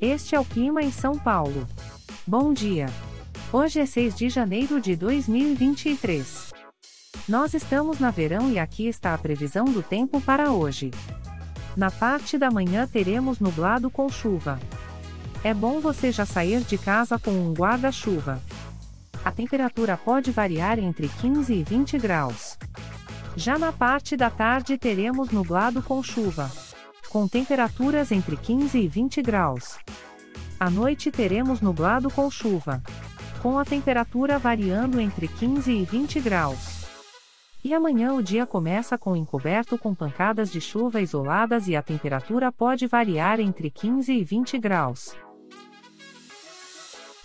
Este é o clima em São Paulo. Bom dia. Hoje é 6 de janeiro de 2023. Nós estamos na verão e aqui está a previsão do tempo para hoje. Na parte da manhã teremos nublado com chuva. É bom você já sair de casa com um guarda-chuva. A temperatura pode variar entre 15 e 20 graus. Já na parte da tarde teremos nublado com chuva. Com temperaturas entre 15 e 20 graus. À noite teremos nublado com chuva. Com a temperatura variando entre 15 e 20 graus. E amanhã o dia começa com encoberto com pancadas de chuva isoladas e a temperatura pode variar entre 15 e 20 graus.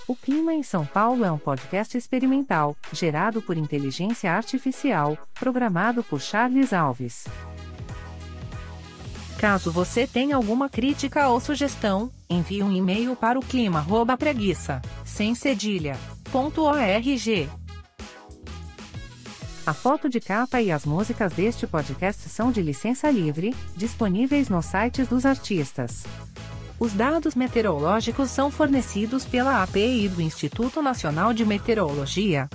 O Clima em São Paulo é um podcast experimental, gerado por inteligência artificial, programado por Charles Alves. Caso você tenha alguma crítica ou sugestão, envie um e-mail para o clima@preguiça, sem cedilha, .org. A foto de capa e as músicas deste podcast são de licença livre, disponíveis nos sites dos artistas. Os dados meteorológicos são fornecidos pela API do Instituto Nacional de Meteorologia.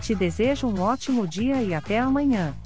Te desejo um ótimo dia e até amanhã.